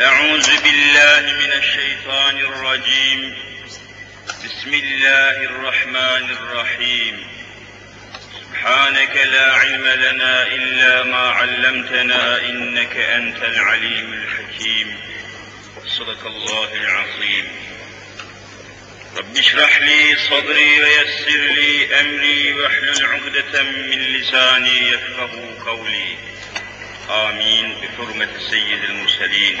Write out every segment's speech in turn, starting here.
أعوذ بالله من الشيطان الرجيم. بسم الله الرحمن الرحيم. سبحانك لا علم لنا إلا ما علمتنا إنك أنت العليم الحكيم. صدق الله العظيم. رب اشرح لي صدري ويسر لي أمري واحلل عقدة من لساني يفقه قولي. آمين. بحرمة سيد المرسلين.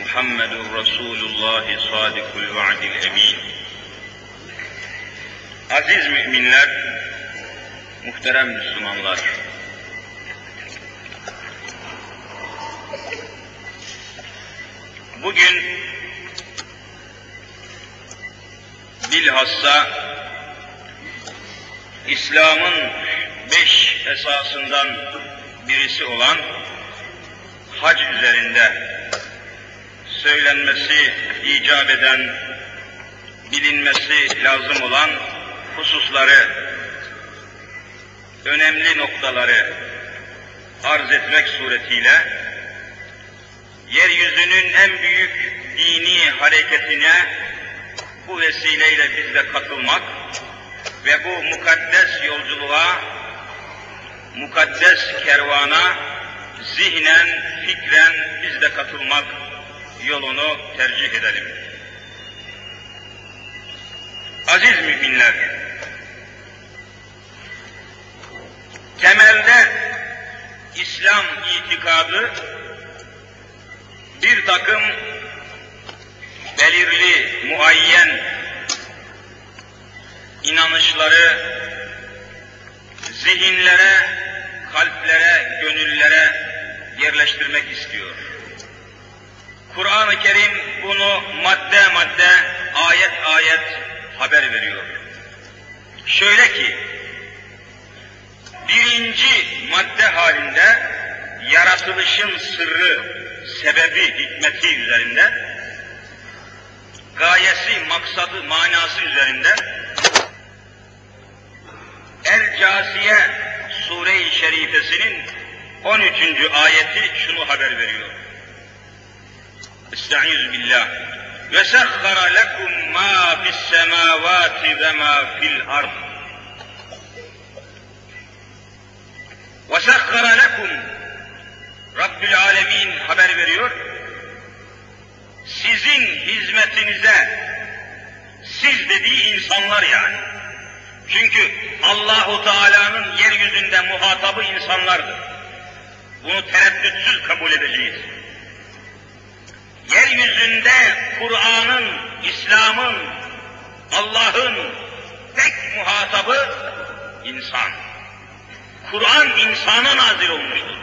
محمد رسول الله صادق الوعد الأمين Aziz müminler, muhterem Müslümanlar, bugün bilhassa İslam'ın beş esasından birisi olan hac üzerinde söylenmesi icap eden, bilinmesi lazım olan hususları, önemli noktaları arz etmek suretiyle yeryüzünün en büyük dini hareketine bu vesileyle biz de katılmak ve bu mukaddes yolculuğa, mukaddes kervana zihnen, fikren biz de katılmak yolunu tercih edelim. Aziz müminler, temelde İslam itikadı bir takım belirli, muayyen inanışları zihinlere, kalplere, gönüllere yerleştirmek istiyor. Kur'an-ı Kerim bunu madde madde, ayet ayet haber veriyor. Şöyle ki, birinci madde halinde yaratılışın sırrı, sebebi, hikmeti üzerinde, gayesi, maksadı, manası üzerinde El-Casiye Sure-i Şerifesinin 13. ayeti şunu haber veriyor. Estaizu billah. Ve sehhara lekum ma fis semavati ve ma fil ard. Ve sehhara lekum Rabbül Alemin haber veriyor. Sizin hizmetinize siz dediği insanlar yani. Çünkü Allahu Teala'nın yeryüzünde muhatabı insanlardır. Bunu tereddütsüz kabul edeceğiz Yeryüzünde Kur'an'ın, İslam'ın, Allah'ın tek muhatabı insan. Kur'an insana nazil olmuştur.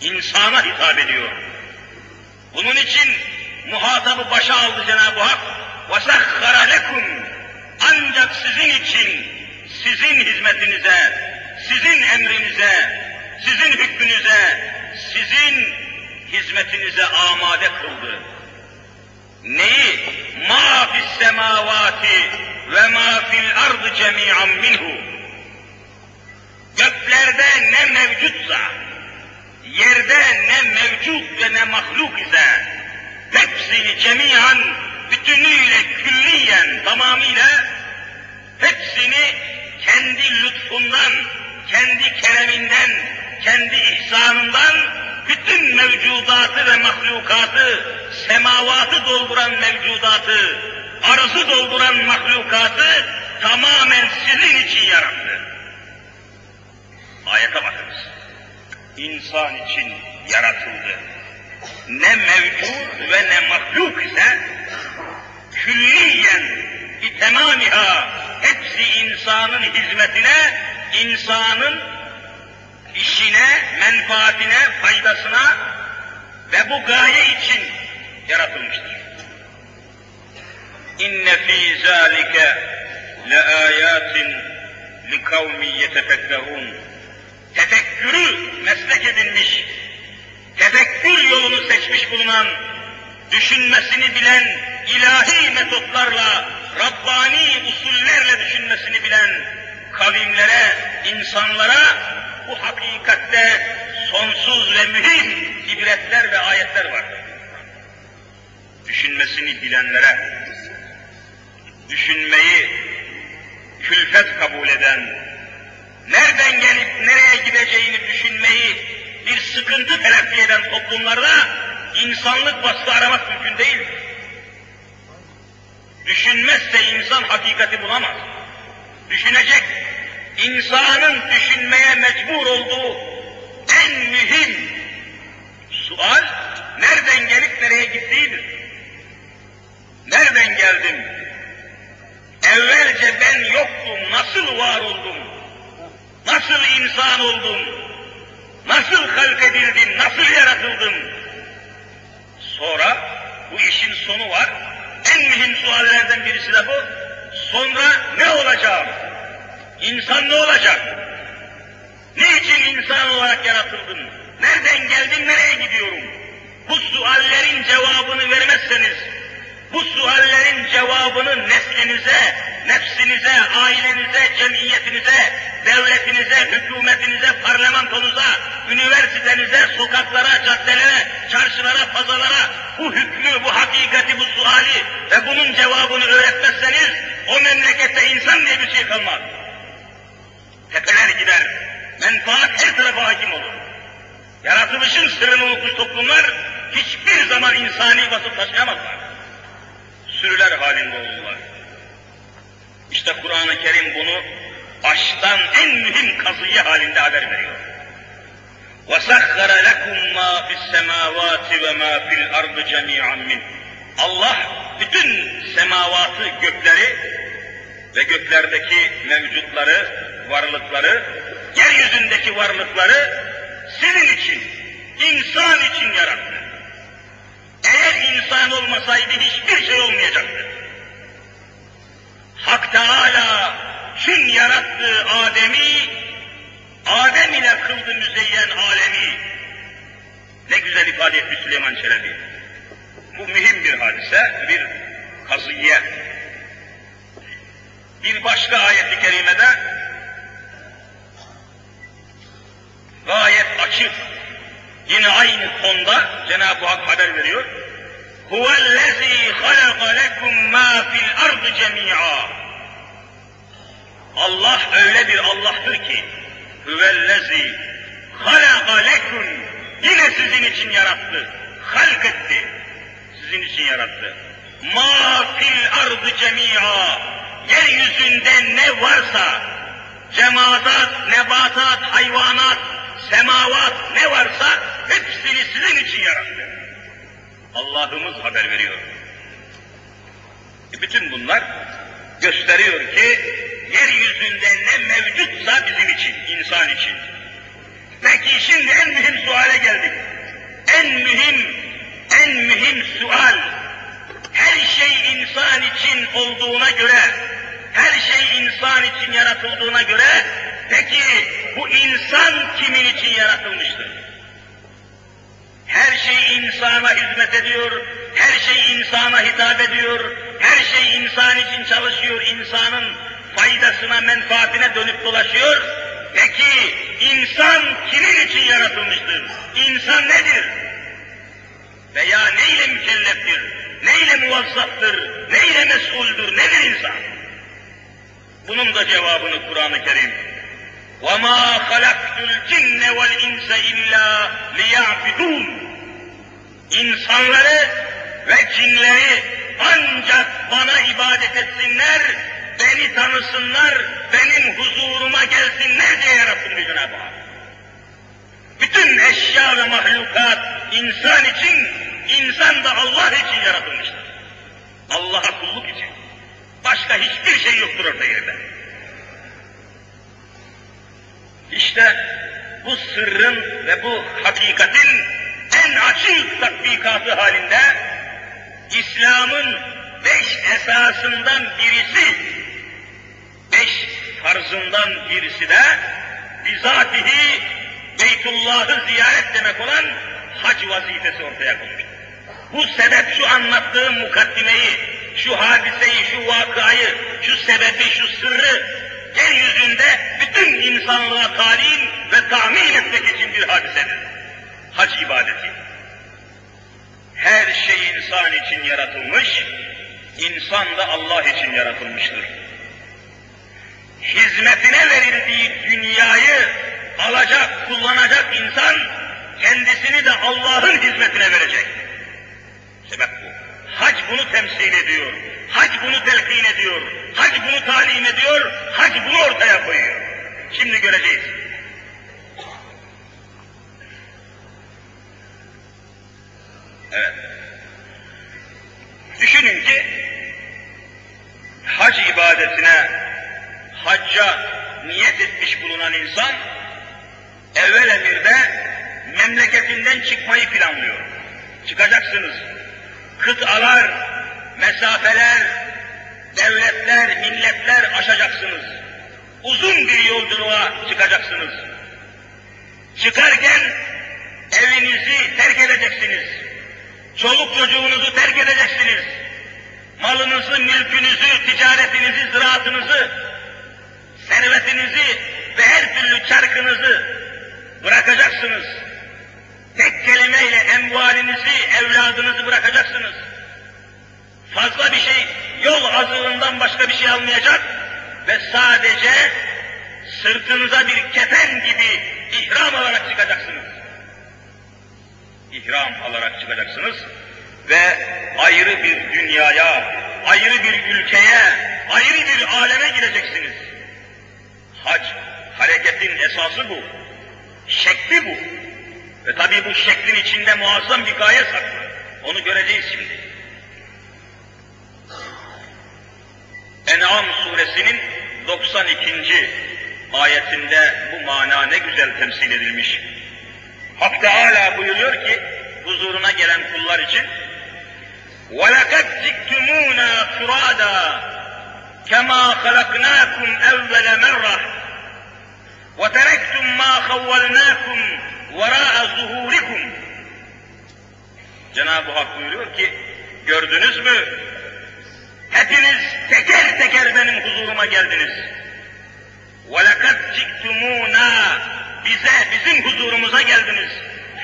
İnsana hitap ediyor. Bunun için muhatabı başa aldı Cenab-ı Hak. وَسَخَّرَ لَكُمْ Ancak sizin için, sizin hizmetinize, sizin emrinize, sizin hükmünüze, sizin hizmetinize amade kıldı. Neyi? Ma fis semavati ve ma fil ardı cemi'an minhu. Göklerde ne mevcutsa, yerde ne mevcut ve ne mahluk ise, hepsini cemiyan, bütünüyle, külliyen, tamamıyla hepsini kendi lütfundan, kendi kereminden, kendi ihsanından bütün mevcudatı ve mahlukatı, semavatı dolduran mevcudatı, arzı dolduran mahlukatı tamamen sizin için yarattı. Ayete bakınız. İnsan için yaratıldı. Ne mevcut ve ne mahluk ise külliyen bitemamiha hepsi insanın hizmetine, insanın işine, menfaatine, faydasına ve bu gaye için yaratılmıştır. İnne fî zâlike le âyâtin li kavmi yetefekkerûn. Tefekkürü meslek edinmiş, tefekkür yolunu seçmiş bulunan, düşünmesini bilen, ilahi metotlarla, Rabbani usullerle düşünmesini bilen kavimlere, insanlara bu hakikatte sonsuz ve mühim ibretler ve ayetler var. Düşünmesini bilenlere, düşünmeyi külfet kabul eden, nereden gelip nereye gideceğini düşünmeyi bir sıkıntı telaffi eden toplumlarda insanlık vasfı aramak mümkün değil. Düşünmezse insan hakikati bulamaz. Düşünecek. İnsanın düşünmeye mecbur olduğu en mühim sual, nereden gelip nereye gittiğidir. Nereden geldim? Evvelce ben yoktum, nasıl var oldum? Nasıl insan oldum? Nasıl halk edildim, nasıl yaratıldım? Sonra bu işin sonu var. En mühim suallerden birisi de bu. Sonra ne olacağım? İnsan ne olacak? Niçin insan olarak yaratıldın? Nereden geldim, nereye gidiyorum? Bu suallerin cevabını vermezseniz, bu suallerin cevabını neslinize, nefsinize, ailenize, cemiyetinize, devletinize, hükümetinize, parlamentonuza, üniversitenize, sokaklara, caddelere, çarşılara, pazarlara bu hükmü, bu hakikati, bu suali ve bunun cevabını öğretmezseniz o memlekette insan diye bir şey kalmaz. Tepeler gider, menfaat her tarafa hakim olur. Yaratılışın sırrını unutmuş toplumlar hiçbir zaman insani vasıf taşıyamazlar. Sürüler halinde olurlar. İşte Kur'an-ı Kerim bunu baştan en mühim kazıyı halinde haber veriyor. وَسَخَّرَ لَكُمْ مَا فِي السَّمَاوَاتِ وَمَا فِي الْأَرْضِ جَمِيعًا مِنْ Allah bütün semavatı, gökleri ve göklerdeki mevcutları, varlıkları, yeryüzündeki varlıkları senin için, insan için yarattı. Eğer insan olmasaydı hiçbir şey olmayacaktı. Hak Teala tüm yarattığı Adem'i, Adem ile kıldı müzeyyen alemi. Ne güzel ifade etmiş Süleyman Çelebi. Bu mühim bir hadise, bir kazıye. Bir başka ayet-i kerimede gayet açık, yine aynı tonda Cenab-ı Hak haber veriyor. هُوَ الَّذ۪ي خَلَقَ لَكُمْ مَا فِي الْأَرْضِ جَمِيعًا Allah öyle bir Allah'tır ki hüvellezi halaka lekun yine sizin için yarattı. Halk etti. Sizin için yarattı. Ma fil ardı cemi'a yeryüzünde ne varsa cemaat, nebatat, hayvanat, semavat ne varsa hepsini sizin için yarattı. Allah'ımız haber veriyor. E bütün bunlar gösteriyor ki yeryüzünde ne mevcutsa bizim için, insan için. Peki şimdi en mühim suale geldik. En mühim, en mühim sual. Her şey insan için olduğuna göre, her şey insan için yaratıldığına göre, peki bu insan kimin için yaratılmıştır? Her şey insana hizmet ediyor, her şey insana hitap ediyor, her şey insan için çalışıyor, insanın faydasına, menfaatine dönüp dolaşıyor. Peki insan kimin için yaratılmıştır? İnsan nedir? Veya neyle mükelleftir? Neyle muvazzaftır? Neyle mesuldür? Nedir insan? Bunun da cevabını Kur'an-ı Kerim وَمَا خَلَقْتُ الْجِنَّ وَالْاِنْسَ اِلَّا لِيَعْبِدُونَ İnsanları ve cinleri ancak bana ibadet etsinler, beni tanısınlar, benim huzuruma gelsinler diye yaratıldı Cenab-ı Hak. Bütün eşya ve mahlukat insan için, insan da Allah için yaratılmıştır. Allah'a kulluk için. Başka hiçbir şey yoktur orta yerde. İşte bu sırrın ve bu hakikatin en açık tatbikatı halinde İslam'ın beş esasından birisi, beş farzından birisi de bizatihi Beytullah'ı ziyaret demek olan hac vazifesi ortaya konmuştur. Bu sebep şu anlattığım mukaddimeyi, şu hadiseyi, şu vakayı, şu sebebi, şu sırrı yeryüzünde bütün insanlığa talim ve tahmin etmek için bir hadisedir. Hac ibadeti. Her şey insan için yaratılmış, insan da Allah için yaratılmıştır. Hizmetine verildiği dünyayı alacak, kullanacak insan, kendisini de Allah'ın hizmetine verecek. Sebep bu. Hac bunu temsil ediyor. Hac bunu telkin ediyor. Hac bunu talim ediyor. Hac bunu ortaya koyuyor. Şimdi göreceğiz. Evet. Düşünün ki hac ibadetine, hacca niyet etmiş bulunan insan evvel emirde memleketinden çıkmayı planlıyor. Çıkacaksınız. Kıtalar, mesafeler, devletler, milletler aşacaksınız. Uzun bir yolculuğa çıkacaksınız. Çıkarken evinizi terk edeceksiniz. Çoluk çocuğunuzu terk edeceksiniz. Malınızı, mülkünüzü, ticaretinizi, ziraatınızı, servetinizi ve her türlü çarkınızı bırakacaksınız. Tek kelimeyle emvalinizi, evladınızı bırakacaksınız. Fazla bir şey, yol azığından başka bir şey almayacak ve sadece sırtınıza bir kefen gibi ihram alarak çıkacaksınız. İhram alarak çıkacaksınız ve ayrı bir dünyaya, ayrı bir ülkeye, ayrı bir aleme gireceksiniz. Hac, hareketin esası bu. Şekli bu. Ve tabii bu şeklin içinde muazzam bir gaye saklı. Onu göreceğiz şimdi. En'am suresinin 92. ayetinde bu mana ne güzel temsil edilmiş. Hak Teala buyuruyor ki huzuruna gelen kullar için وَلَقَدْ جِئْتُمُونَا فُرَادًا كَمَا خَلَقْنَاكُمْ اَوَّلَ مَرَّةٍ وَتَرَكْتُمْ مَا خَوَّلْنَاكُمْ وَرَاءَ ظُهُورِكُمْ Cenab-ı Hak buyuruyor ki, gördünüz mü? Hepiniz teker teker benim huzuruma geldiniz. وَلَقَدْ جِئْتُمُونَا Bize, bizim huzurumuza geldiniz.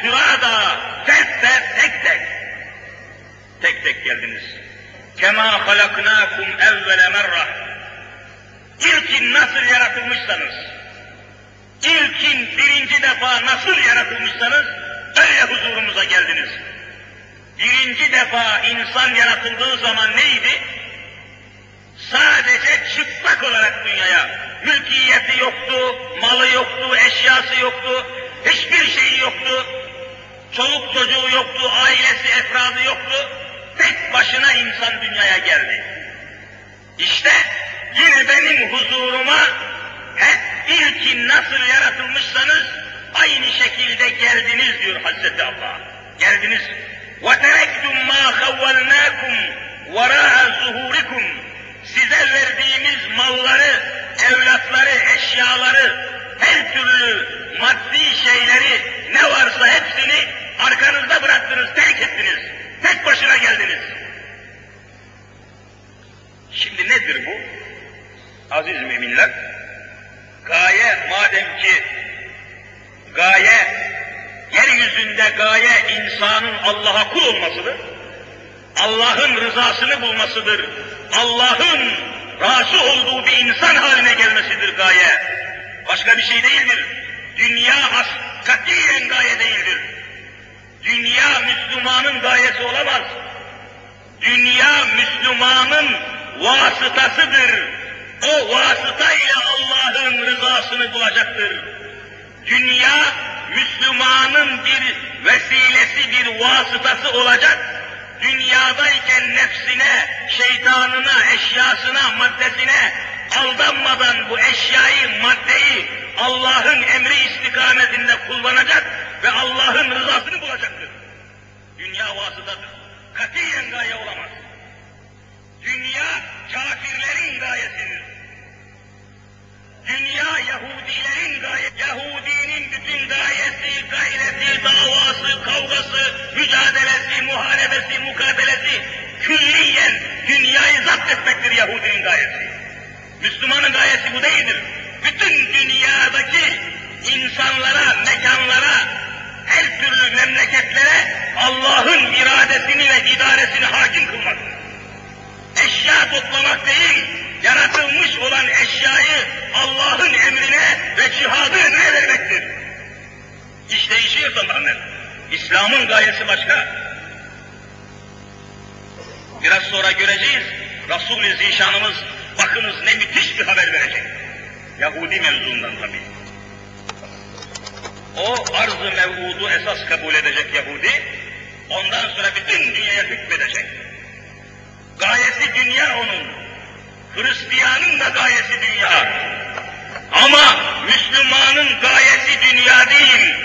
Fırada, tek tek, tek tek. Tek tek geldiniz. Kema halaknakum evvele merra. İlkin nasıl yaratılmışsanız, ilkin birinci defa nasıl yaratılmışsanız, öyle huzurumuza geldiniz. Birinci defa insan yaratıldığı zaman neydi? Sadece çıplak olarak dünyaya, mülkiyeti yoktu, malı yoktu, eşyası yoktu, hiçbir şeyi yoktu, çoluk çocuğu yoktu, ailesi, efradı yoktu, tek başına insan dünyaya geldi. İşte yine benim huzuruma hep ilkin nasıl yaratılmışsanız aynı şekilde geldiniz diyor Hazreti Allah. Geldiniz. وَتَرَكْتُمْ مَا خَوَّلْنَاكُمْ وَرَاءَ ظُهُورِكُمْ Size verdiğimiz malları, evlatları, eşyaları, her türlü maddi şeyleri ne varsa hepsini arkanızda bıraktınız, terk ettiniz. Tek başına geldiniz. Şimdi nedir bu? Aziz müminler, gaye madem ki gaye, yeryüzünde gaye insanın Allah'a kul olmasıdır. Allah'ın rızasını bulmasıdır. Allah'ın razı olduğu bir insan haline gelmesidir gaye. Başka bir şey değildir. Dünya katiyen gaye değildir. Dünya Müslümanın gayesi olamaz. Dünya Müslümanın vasıtasıdır. O vasıtayla Allah'ın rızasını bulacaktır. Dünya Müslümanın bir vesilesi, bir vasıtası olacak. Dünyadayken nefsine, şeytanına, eşyasına, maddesine aldanmadan bu eşyayı, maddeyi Allah'ın emri istikametinde kullanacak ve Allah'ın rızasını bulacaktır. Dünya vasıtadır. Katiyen gaye olamaz. Dünya Yahudilerin gayet, Yahudinin bütün gayesi, gayreti, davası, kavgası, mücadelesi, muharebesi, mukabelesi külliyen dünyayı zapt etmektir Yahudinin gayesi. Müslümanın gayesi bu değildir. Bütün dünyadaki insanlara, mekanlara, her türlü memleketlere Allah'ın iradesini ve idaresini hakim kılmaktır. Eşya toplamak değil, yaratılmış olan eşyayı Allah'ın emrine ve cihadı emrine vermektir. İş değişiyor tamamen. İslam'ın gayesi başka. Biraz sonra göreceğiz. Resul-i Zişanımız bakınız ne müthiş bir haber verecek. Yahudi mevzundan tabii. O arz-ı mev'udu esas kabul edecek Yahudi, ondan sonra bütün dünyaya hükmedecek. Gayesi dünya onun. Hristiyanın da gayesi dünya. Ama Müslümanın gayesi dünya değil,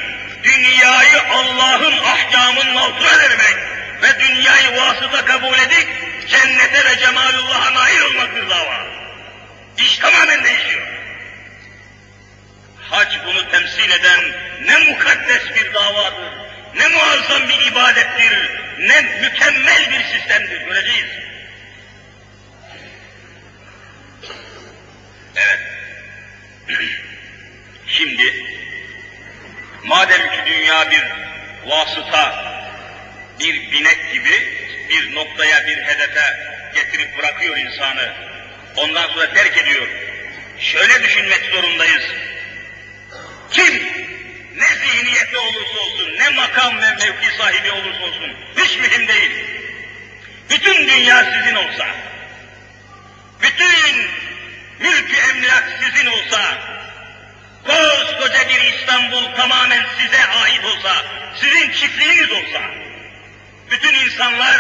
dünyayı Allah'ın ahkamının altına vermek ve dünyayı vasıta kabul edip cennete ve cemalullah'a nail olmaktır dava. İş tamamen değişiyor. Hac bunu temsil eden ne mukaddes bir davadır, ne muazzam bir ibadettir, ne mükemmel bir sistemdir. Göreceğiz. Evet. Şimdi madem ki dünya bir vasıta, bir binek gibi bir noktaya, bir hedefe getirip bırakıyor insanı, ondan sonra terk ediyor. Şöyle düşünmek zorundayız. Kim ne zihniyette olursa olsun, ne makam ve mevki sahibi olursa olsun, hiç mühim değil. Bütün dünya sizin olsa, bütün mülk emlak sizin olsa, koskoca bir İstanbul tamamen size ait olsa, sizin çiftliğiniz olsa, bütün insanlar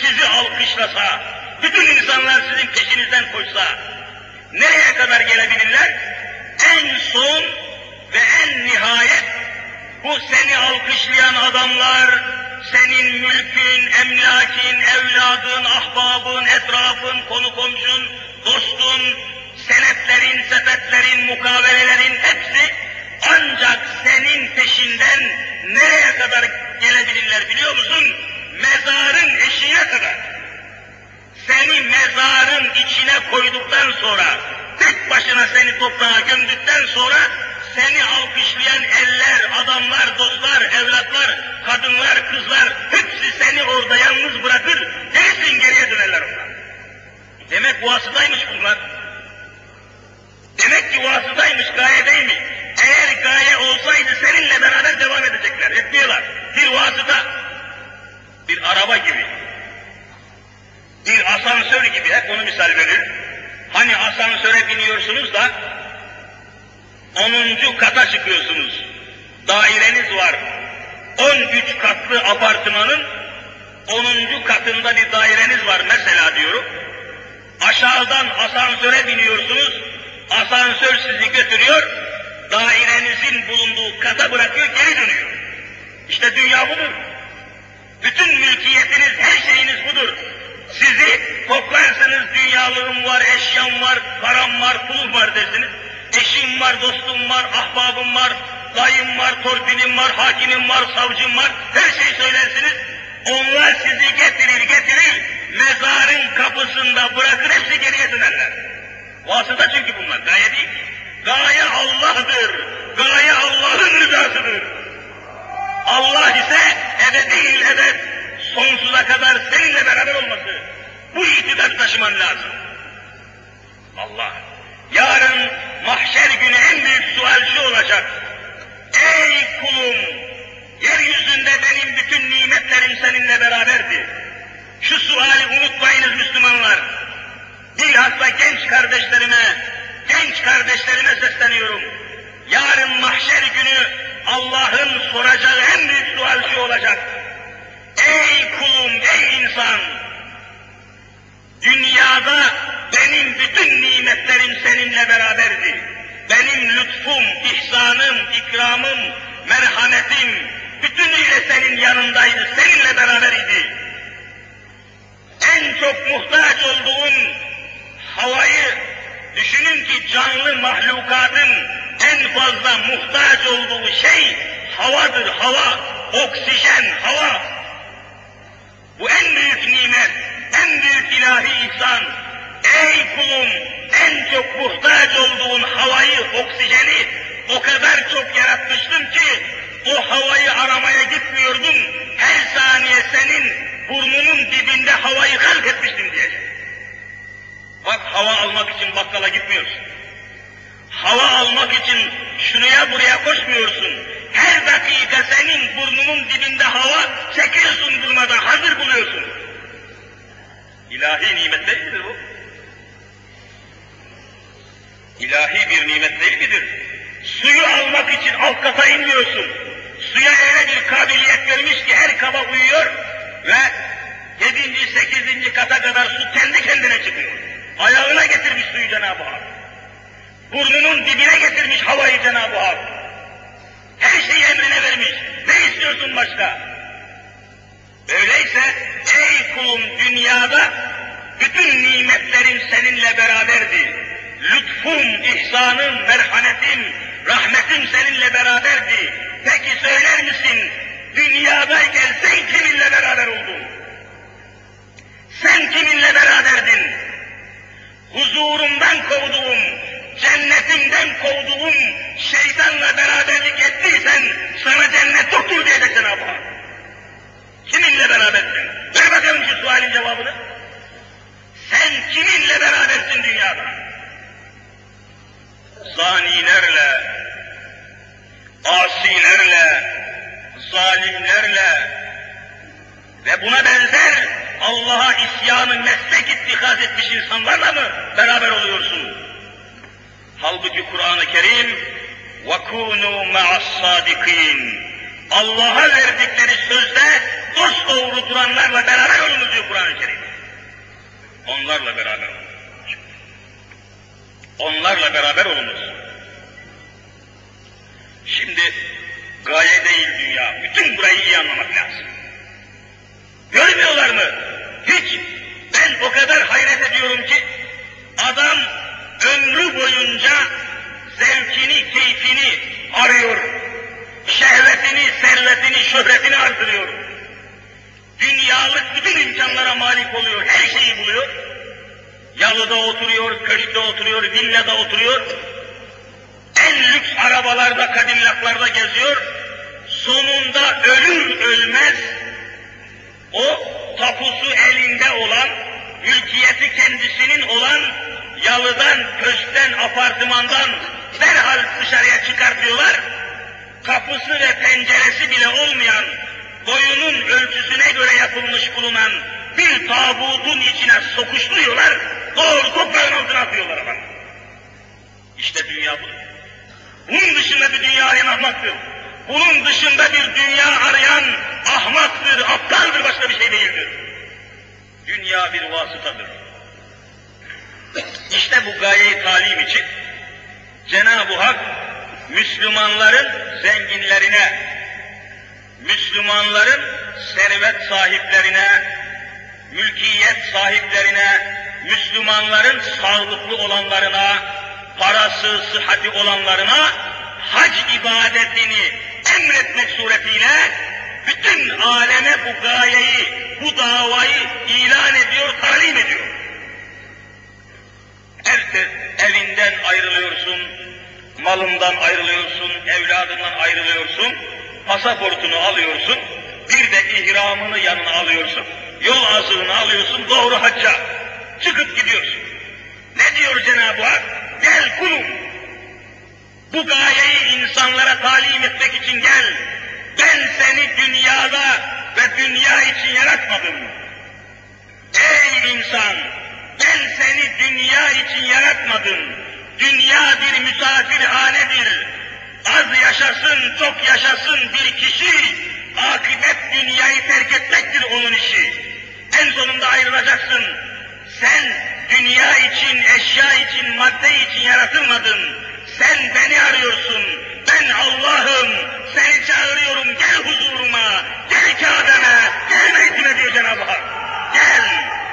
sizi alkışlasa, bütün insanlar sizin peşinizden koşsa, nereye kadar gelebilirler? En son ve en nihayet bu seni alkışlayan adamlar, senin mülkün, emlakin, evladın, ahbabın, etrafın, konu komşun, dostun, senetlerin, sepetlerin, mukavelelerin hepsi ancak senin peşinden nereye kadar gelebilirler biliyor musun? Mezarın eşiğine kadar. Seni mezarın içine koyduktan sonra, tek başına seni toprağa gömdükten sonra seni alkışlayan eller, adamlar, dostlar, evlatlar, kadınlar, kızlar hepsi seni orada yalnız bırakır, gerisin geriye dönerler onlar. Demek vasıtaymış bunlar. Demek ki vasıtaymış, gaye değil mi? Eğer gaye olsaydı seninle beraber devam edecekler, etmiyorlar. Bir vasıta, bir araba gibi, bir asansör gibi, hep onu misal verir. Hani asansöre biniyorsunuz da 10. kata çıkıyorsunuz. Daireniz var. 13 katlı apartmanın 10. katında bir daireniz var mesela diyorum. Aşağıdan asansöre biniyorsunuz. Asansör sizi götürüyor. Dairenizin bulunduğu kata bırakıyor, geri dönüyor. İşte dünya budur. Bütün mülkiyetiniz, her şeyiniz budur. Sizi toplarsınız, dünyalığım var, eşyam var, param var, pulum var dersiniz. Eşim var, dostum var, ahbabım var, dayım var, torpilim var, hakimim var, savcım var, her şeyi söylersiniz. Onlar sizi getirir getirir, mezarın kapısında bırakır hepsi geriye dönerler. Vasıta çünkü bunlar, gaye değil. Gaye Allah'dır, gaye Allah'ın rızasıdır. Allah ise ebedi ebed sonsuza kadar seninle beraber olması. Bu itidar taşıman lazım. Allah. Yarın mahşer günü en büyük sual şu olacak. Ey kulum! Yeryüzünde benim bütün nimetlerim seninle beraberdi. Şu suali unutmayınız Müslümanlar. Bilhassa genç kardeşlerime, genç kardeşlerime sesleniyorum. Yarın mahşer günü Allah'ın soracağı en büyük sual şu olacak. Ey kulum, ey insan! Dünyada benim bütün nimetlerim seninle beraberdi. Benim lütfum, ihsanım, ikramım, merhametim bütünüyle senin yanındaydı, seninle beraber idi. En çok muhtaç olduğun havayı düşünün ki canlı mahlukatın en fazla muhtaç olduğu şey havadır, hava, oksijen, hava. Bu en büyük nimet, en büyük ilahi ihsan. Ey kulum, en çok muhtaç olduğun havayı, oksijeni o kadar çok yaratmıştım ki o havayı aramaya gitmiyordum. Her saniye senin burnunun dibinde havayı halk etmiştim diyecek. Bak hava almak için bakkala gitmiyorsun. Hava almak için şuraya buraya koşmuyorsun. Her dakika senin burnunun dibinde hava çekiyorsun durmadan, hazır buluyorsun. İlahi nimet değil midir bu? İlahi bir nimet değil midir? Suyu almak için alt kata inmiyorsun. Suya öyle bir kabiliyet vermiş ki her kaba uyuyor ve yedinci, sekizinci kata kadar su kendi kendine çıkıyor. Ayağına getirmiş suyu Cenab-ı Hak. Burnunun dibine getirmiş havayı Cenab-ı Hak. Her şeyi emrine vermiş. Ne istiyorsun başka? Öyleyse ey kulum dünyada bütün nimetlerim seninle beraberdi. Lütfum, ihsanım, merhametim, rahmetim seninle beraberdi. Peki söyler misin, dünyadayken sen kiminle beraber oldun? Sen kiminle beraberdin? Huzurumdan kovduğum, cennetimden kovduğum şeytanla beraberlik Allah'a verdikleri sözde dost doğru duranlarla beraber olunuz diyor Kur'an-ı Kerim. Onlarla beraber olunuz. Onlarla beraber olunuz. Şimdi gaye değil dünya. Bütün burayı iyi anlamak lazım. Görmüyorlar mı? Hiç. Ben o kadar hayret ediyorum ki adam ömrü boyunca zevkini, keyfini arıyor. Şehvetini, servetini, şöhretini artırıyor. Dünyalık bütün imkanlara malik oluyor, her şeyi buluyor. Yalıda oturuyor, köşkte oturuyor, villada oturuyor. En lüks arabalarda, kadillaklarda geziyor. Sonunda ölür ölmez o tapusu elinde olan, mülkiyeti kendisinin olan yalıdan, köşkten, apartmandan derhal dışarıya çıkartıyorlar. Kapısı ve penceresi bile olmayan, boyunun ölçüsüne göre yapılmış bulunan bir tabutun içine sokuşturuyorlar, doğru toprağın altına atıyorlar adam. İşte dünya bu. Bunun dışında bir dünya arayan ahmaktır. Bunun dışında bir dünya arayan ahmaktır, aptaldır, başka bir şey değildir. Dünya bir vasıtadır. İşte bu gayeyi talim için Cenab-ı Hak Müslümanların zenginlerine, Müslümanların servet sahiplerine, mülkiyet sahiplerine, Müslümanların sağlıklı olanlarına, parası, sıhhati olanlarına hac ibadetini emretmek suretiyle bütün aleme bu gayeyi, bu davayı ilan ediyor, talim ediyor. Herkes evinden ayrılıyorsun, malından ayrılıyorsun, evladından ayrılıyorsun, pasaportunu alıyorsun, bir de ihramını yanına alıyorsun, yol azığını alıyorsun, doğru hacca çıkıp gidiyorsun. Ne diyor Cenab-ı Hak? Gel kulum, bu gayeyi insanlara talim etmek için gel. Ben seni dünyada ve dünya için yaratmadım. Ey insan, ben seni dünya için yaratmadım. Dünya bir misafirhanedir. Az yaşasın, çok yaşasın bir kişi, akıbet dünyayı terk etmektir onun işi. En sonunda ayrılacaksın. Sen dünya için, eşya için, madde için yaratılmadın. Sen beni arıyorsun. Ben Allah'ım. Seni çağırıyorum. Gel huzuruma. Gel Kabe'me. Gel beytime diyor Cenab-ı Hak. Gel.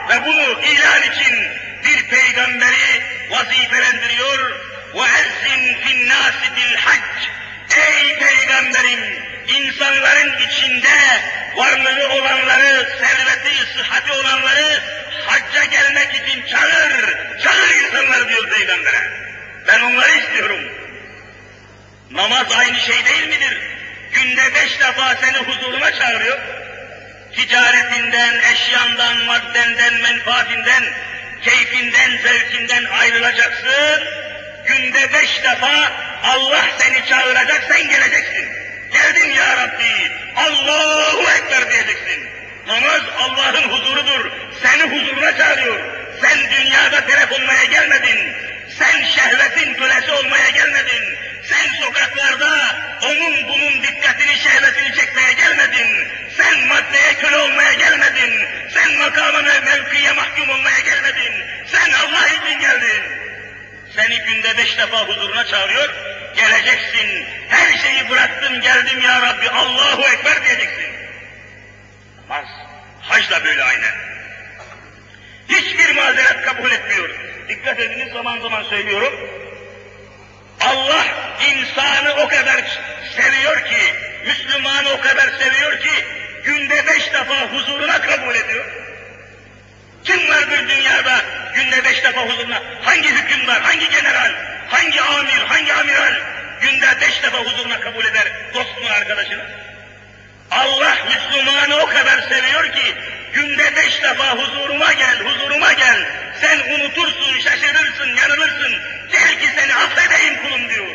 Ve bunu ilan için bir peygamberi vazifelendiriyor. وَاَزِّنْ فِي النَّاسِ بِالْحَجِّ Ey peygamberim! insanların içinde varlığı olanları, serveti, sıhhati olanları peygambere. Ben onları istiyorum. Namaz aynı şey değil midir? Günde beş defa seni huzuruna çağırıyor. Ticaretinden, eşyandan, maddenden, menfaatinden, keyfinden, zevkinden ayrılacaksın. Günde beş defa Allah seni çağıracak, sen geleceksin. Geldim ya Rabbi, Allahu Ekber diyeceksin. Namaz Allah'ın huzurudur, seni huzuruna çağırıyor. Sen dünyada telef olmaya gelmedin, sen şehvetin kölesi olmaya gelmedin. Sen sokaklarda onun bunun dikkatini, şehvetini çekmeye gelmedin. Sen maddeye köle olmaya gelmedin. Sen makama mevkiye mahkum olmaya gelmedin. Sen Allah için geldin. Seni günde beş defa huzuruna çağırıyor. Geleceksin. Her şeyi bıraktım geldim ya Rabbi. Allahu Ekber diyeceksin. Namaz. Hac da böyle aynen. Hiçbir mazeret kabul etmiyor. Dikkat ediniz zaman zaman söylüyorum. Allah insanı o kadar seviyor ki, Müslümanı o kadar seviyor ki, günde beş defa huzuruna kabul ediyor. Kim vardır dünyada günde beş defa huzuruna? Hangi hükümdar, hangi general, hangi amir, hangi amiral günde beş defa huzuruna kabul eder dostunu, arkadaşını? Allah Müslümanı o kadar seviyor ki günde beş defa huzuruma gel, huzuruma gel. Sen unutursun, şaşırırsın, yanılırsın. Gel ki seni affedeyim kulum diyor.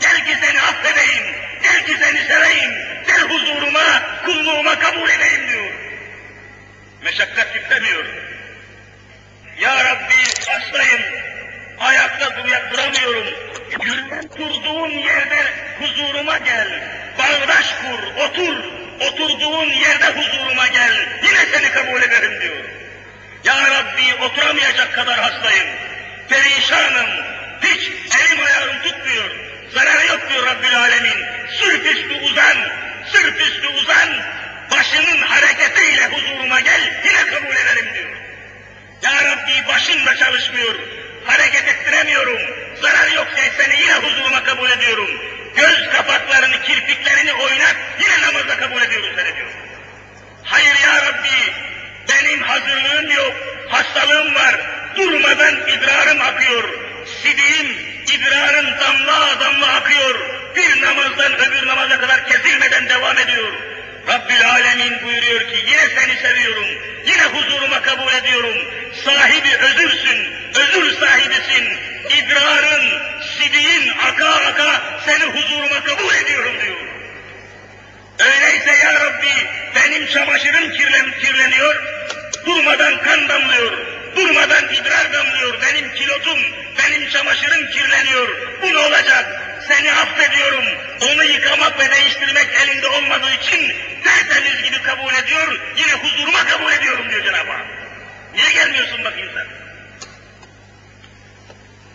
Gel ki seni affedeyim, gel ki seni seveyim, gel huzuruma, kulluğuma kabul edeyim diyor. Meşakkat yüklemiyor. Ya Rabbi hastayım, Oturduğun yerde huzuruma gel. Yine seni kabul ederim diyor. Ya Rabbi oturamayacak kadar hastayım. Perişanım. Hiç elim ayağım tutmuyor. Zararı yok diyor Rabbül Alemin. Sırt üstü uzan. Sırt üstü uzan. Başının hareketiyle huzuruma gel. Yine kabul ederim diyor. Ya Rabbi başım da çalışmıyor. Hareket ettiremiyorum. Zarar yok diye seni yine huzuruma kabul ediyorum. Göz kapaklarını, kirpiklerini oynat, yine namazda kabul ediyorum seni diyor. Hayır ya Rabbi, benim hazırlığım yok, hastalığım var, durmadan idrarım akıyor. Sidiğim, idrarım damla damla akıyor. Bir namazdan öbür namaza kadar kesilmeden devam ediyor. Rabbül Alemin buyuruyor ki yine seni seviyorum, yine huzuruma kabul ediyorum. Sahibi özürsün, özür sahibisin. İdrarın, sidiğin aka aka seni huzuruma kabul ediyorum diyor. Öyleyse ya Rabbi benim çamaşırım kirlen, kirleniyor, durmadan kan damlıyor, durmadan idrar damlıyor, benim kilotum, benim çamaşırım kirleniyor. Bu ne olacak? Seni affediyorum. Onu yıkamak ve değiştirmek elinde olmadığı için tertemiz gibi kabul ediyor, yine huzuruma kabul ediyorum diyor Cenab-ı Hak. Niye gelmiyorsun bakayım sen?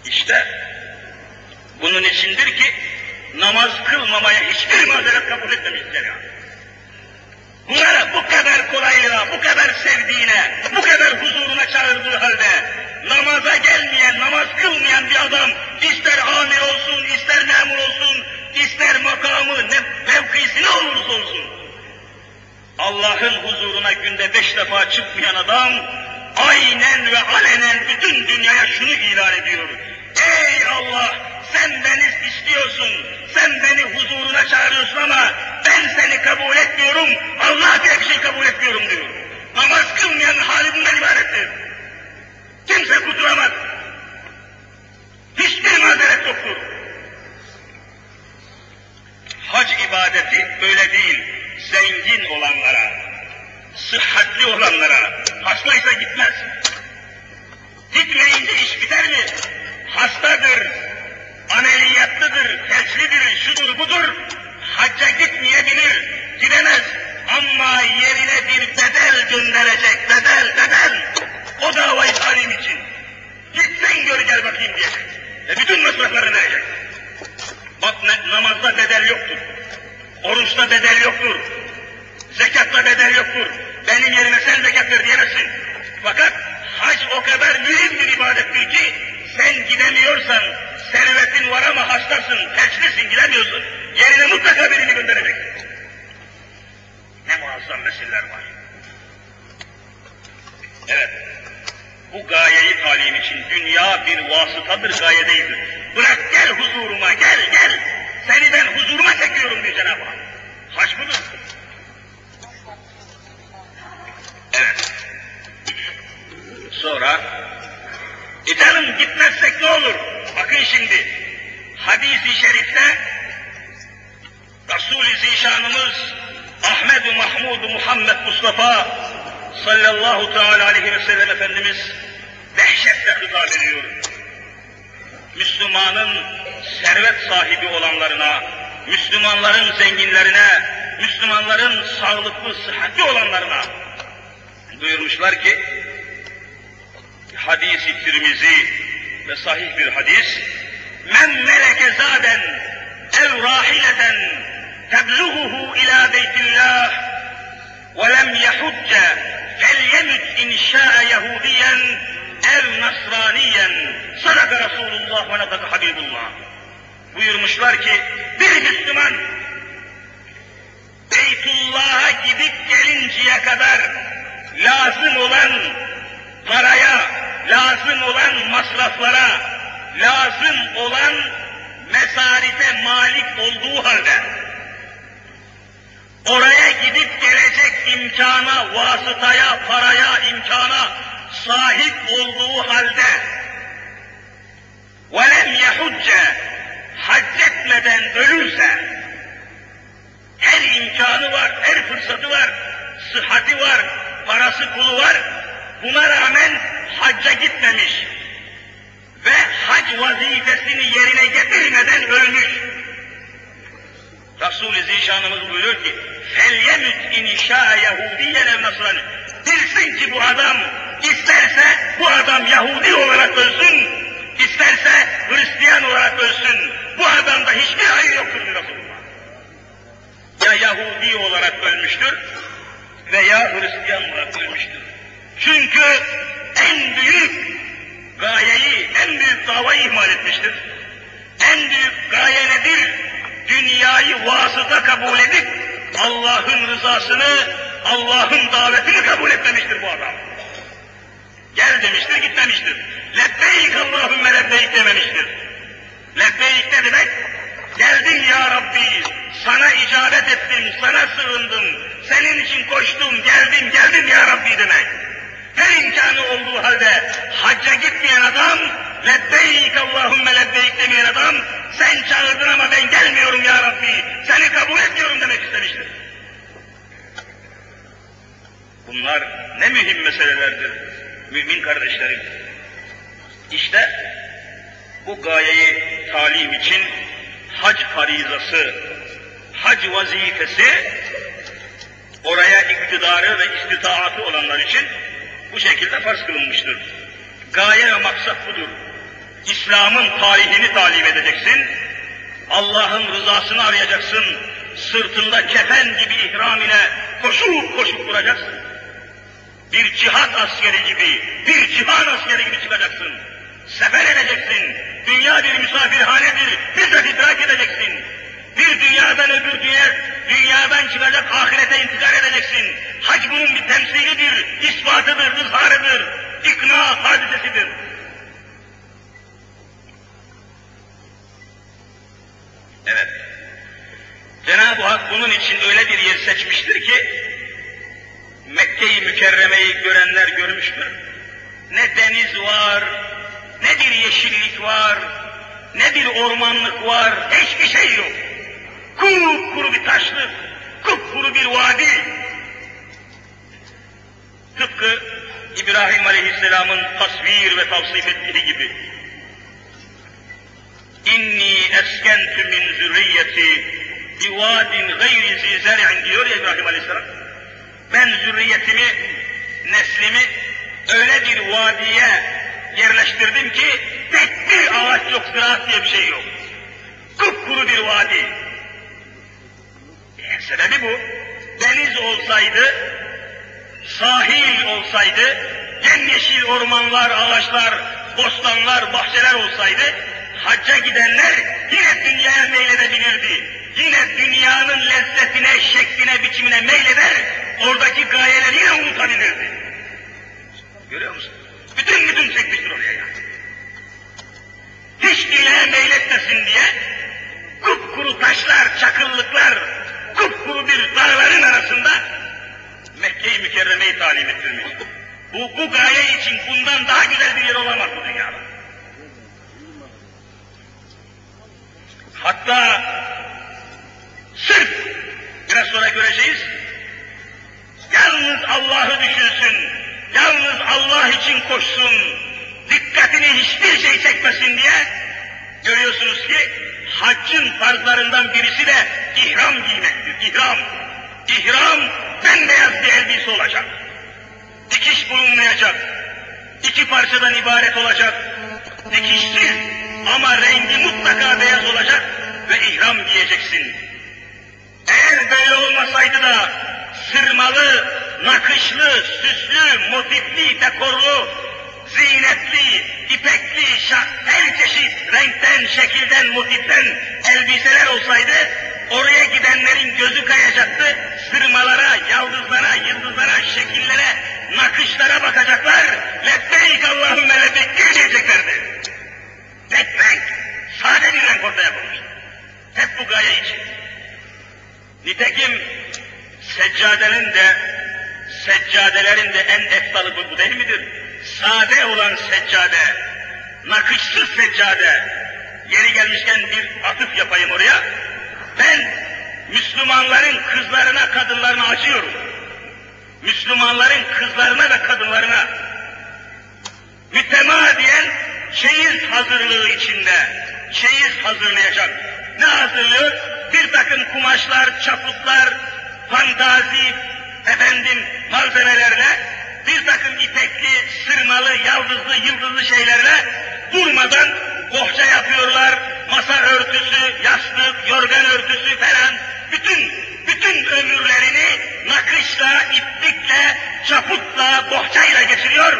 İşte bunun içindir ki namaz kılmamaya hiçbir mazeret kabul etmemişler ya. Bunlara bu kadar kolaylığa, bu kadar sevdiğine, bu kadar huzuruna çağırdığı halde namaza gelmeyen, namaz kılmayan bir adam ister amir olsun, ister memur olsun, ister makamı, mevkisi ne olursa olsun. Allah'ın huzuruna günde beş defa çıkmayan adam aynen ve alenen bütün dünyaya şunu ilan ediyor. Ey Allah sen beni istiyorsun, sen beni huzuruna çağırıyorsun ama ben seni kabul etmiyorum, Allah diye şey kabul etmiyorum diyor. Namaz kılmayan hali bundan ibarettir. Kimse kurtulamaz. Hiçbir mazeret yoktur. Hac ibadeti böyle değil. Zengin olanlara, sıhhatli olanlara, hastaysa gitmez. Gitmeyince iş biter mi? Hastadır, ameliyatlıdır, felçlidir, şudur budur, hacca gitmeyebilir, gidemez. Ama yerine bir bedel gönderecek, bedel, bedel. O davayı talim için. Gitsen gör gel bakayım diyecek. E bütün masraflarını verecek. Bak namazda bedel yoktur. Oruçta bedel yoktur. Zekatta bedel yoktur. Benim yerime sen zekat ver diyemezsin. Fakat hac o kadar mühim bir ibadettir ki sen gidemiyorsan servetin var ama hastasın, felçlisin, gidemiyorsun. Yerine mutlaka birini gönderecek. Ne muazzam meseleler var. Evet. Bu gayeyi talim için dünya bir vasıtadır, gaye değildir. Bırak gel huzuruma, gel gel. Seni ben huzuruma çekiyorum diyor Cenab-ı Hak. Haç budur. Evet. Sonra, canım gitmezsek ne olur? Bakın şimdi, hadis-i şerifte Resul-i Zişanımız Ahmed-i Mahmud Muhammed Mustafa sallallahu teala aleyhi ve sellem Efendimiz dehşetle hitap ediyor. Müslümanın servet sahibi olanlarına, Müslümanların zenginlerine, Müslümanların sağlıklı, sıhhatli olanlarına buyurmuşlar ki, hadisi Tirmizi ve sahih bir hadis. Men meleke zaden ev rahileten tebluhuhu ila beytillah ve lem yehudce felyemut inşa'e yahudiyen ev nasraniyen. Sadaka Resulullah ve nadaka Habibullah. Buyurmuşlar ki bir Müslüman Beytullah'a gidip gelinceye kadar lazım olan paraya, lazım olan masraflara, lazım olan mesarife malik olduğu halde oraya gidip gelecek imkana, vasıtaya, paraya, imkana sahip olduğu halde وَلَمْ يَحُجَّ hac etmeden ölürse her imkanı var, her fırsatı var, sıhhati var, parası pulu var. Buna rağmen hacca gitmemiş ve hac vazifesini yerine getirmeden ölmüş. Resul-i Zişanımız buyuruyor ki, فَلْيَمُتْ اِنْشَاءَ يَهُودِيًّا ev nasrani. Bilsin ki bu adam, isterse bu adam Yahudi olarak ölsün, isterse Hristiyan olarak ölsün. Bu adamda hiçbir hayır yoktur diyor Resulullah. Ya Yahudi olarak ölmüştür veya Hristiyan olarak ölmüştür. Çünkü en büyük gayeyi, en büyük davayı ihmal etmiştir. En büyük gaye nedir? Dünyayı vasıta kabul edip Allah'ın rızasını, Allah'ın davetini kabul etmemiştir bu adam. Gel demiştir, gitmemiştir. Lebbeyk Allahümme lebbeyk dememiştir. Lebbeyk ne demek? Geldin ya Rabbi, sana icabet ettim, sana sığındım, senin için koştum, geldim, geldim ya Rabbi demek. Her imkanı olduğu halde hacca gitmeyen adam, lebbeyk Allahümme lebbeyk demeyen adam, sen çağırdın ama ben gelmiyorum ya Rabbi, seni kabul etmiyorum demek istemiştir. Bunlar ne mühim meselelerdir mümin kardeşlerim. İşte bu gayeyi talim için hac farizası, hac vazifesi oraya iktidarı ve istitaatı olanlar için bu şekilde farz kılınmıştır. Gaye ve maksat budur. İslam'ın tarihini talim edeceksin, Allah'ın rızasını arayacaksın, sırtında kefen gibi ihram ile koşup koşup duracaksın. Bir cihat askeri gibi, bir cihan askeri gibi çıkacaksın. Sefer edeceksin. Dünya bir misafirhanedir, bizzat idrak edeceksin. Bir dünyadan öbür dünya, dünyadan çıkacak ahirete intikal edeceksin. Hac bunun bir temsilidir, ispatıdır, ızharıdır, ikna hadisesidir. Evet. Cenab-ı Hak bunun için öyle bir yer seçmiştir ki, Mekke-i Mükerreme'yi görenler görmüştür. Ne deniz var, ne bir yeşillik var, ne bir ormanlık var, hiçbir şey yok. Kuru kuru bir taşlık, kupkuru bir vadi. Tıpkı İbrahim Aleyhisselam'ın tasvir ve tavsif ettiği gibi. İnni eskentü min zürriyeti bivadin gayri zizer'in diyor ya İbrahim Aleyhisselam. Ben zürriyetimi, neslimi öyle bir vadiye yerleştirdim ki tek bir ağaç yok, ziraat diye bir şey yok. Kupkuru bir vadi. Sebebi bu. Deniz olsaydı, sahil olsaydı, yemyeşil ormanlar, ağaçlar, bostanlar, bahçeler olsaydı, hacca gidenler yine dünyaya meyledebilirdi. Yine dünyanın lezzetine, şekline, biçimine meyleder, oradaki gayeleri yine unutabilirdi. Görüyor musun? Bütün oraya yani. Hiç dileğe meyletmesin diye kupkuru taşlar, çakıllıklar, kupkuru bir dağların arasında Mekke-i Mükerreme'yi talim ettirmiş. Bu, bu gaye için bundan daha güzel bir yer olamaz bu dünyada. Hatta sırf biraz sonra göreceğiz, yalnız Allah'ı düşünsün, yalnız Allah için koşsun, dikkatini hiçbir şey çekmesin diye görüyorsunuz ki haccın farzlarından birisi de ihram giymektir, ihram. İhram bembeyaz bir elbise olacak. Dikiş bulunmayacak. İki parçadan ibaret olacak. Dikişsiz ama rengi mutlaka beyaz olacak ve ihram giyeceksin. Eğer böyle olmasaydı da sırmalı, nakışlı, süslü, motifli, dekorlu, zinetli, ipekli, her çeşit renkten, şekilden, motiften elbiseler olsaydı oraya gidenlerin gözü kayacaktı, sırmalara, yaldızlara, yıldızlara, şekillere, nakışlara bakacaklar, lebbeyk Allahümme lebbeyk diyeceklerdi. Tek renk, sade bir renk ortaya konmuş. Hep bu gaye için. Nitekim seccadenin de, seccadelerin de en eftalı bu değil midir? Sade olan seccade, nakışsız seccade, yeri gelmişken bir atıf yapayım oraya. Ben Müslümanların kızlarına, kadınlarına acıyorum. Müslümanların kızlarına ve kadınlarına mütemadiyen çeyiz hazırlığı içinde, çeyiz hazırlayacak. Ne hazırlıyor? Bir takım kumaşlar, çaputlar, fantazi, efendim malzemelerle, bir takım ipekli, sırmalı, yaldızlı, yıldızlı şeylerle durmadan bohça yapıyorlar, masa örtüsü, yastık, yorgan örtüsü falan, bütün bütün ömürlerini nakışla, iplikle, çaputla, bohçayla geçiriyor.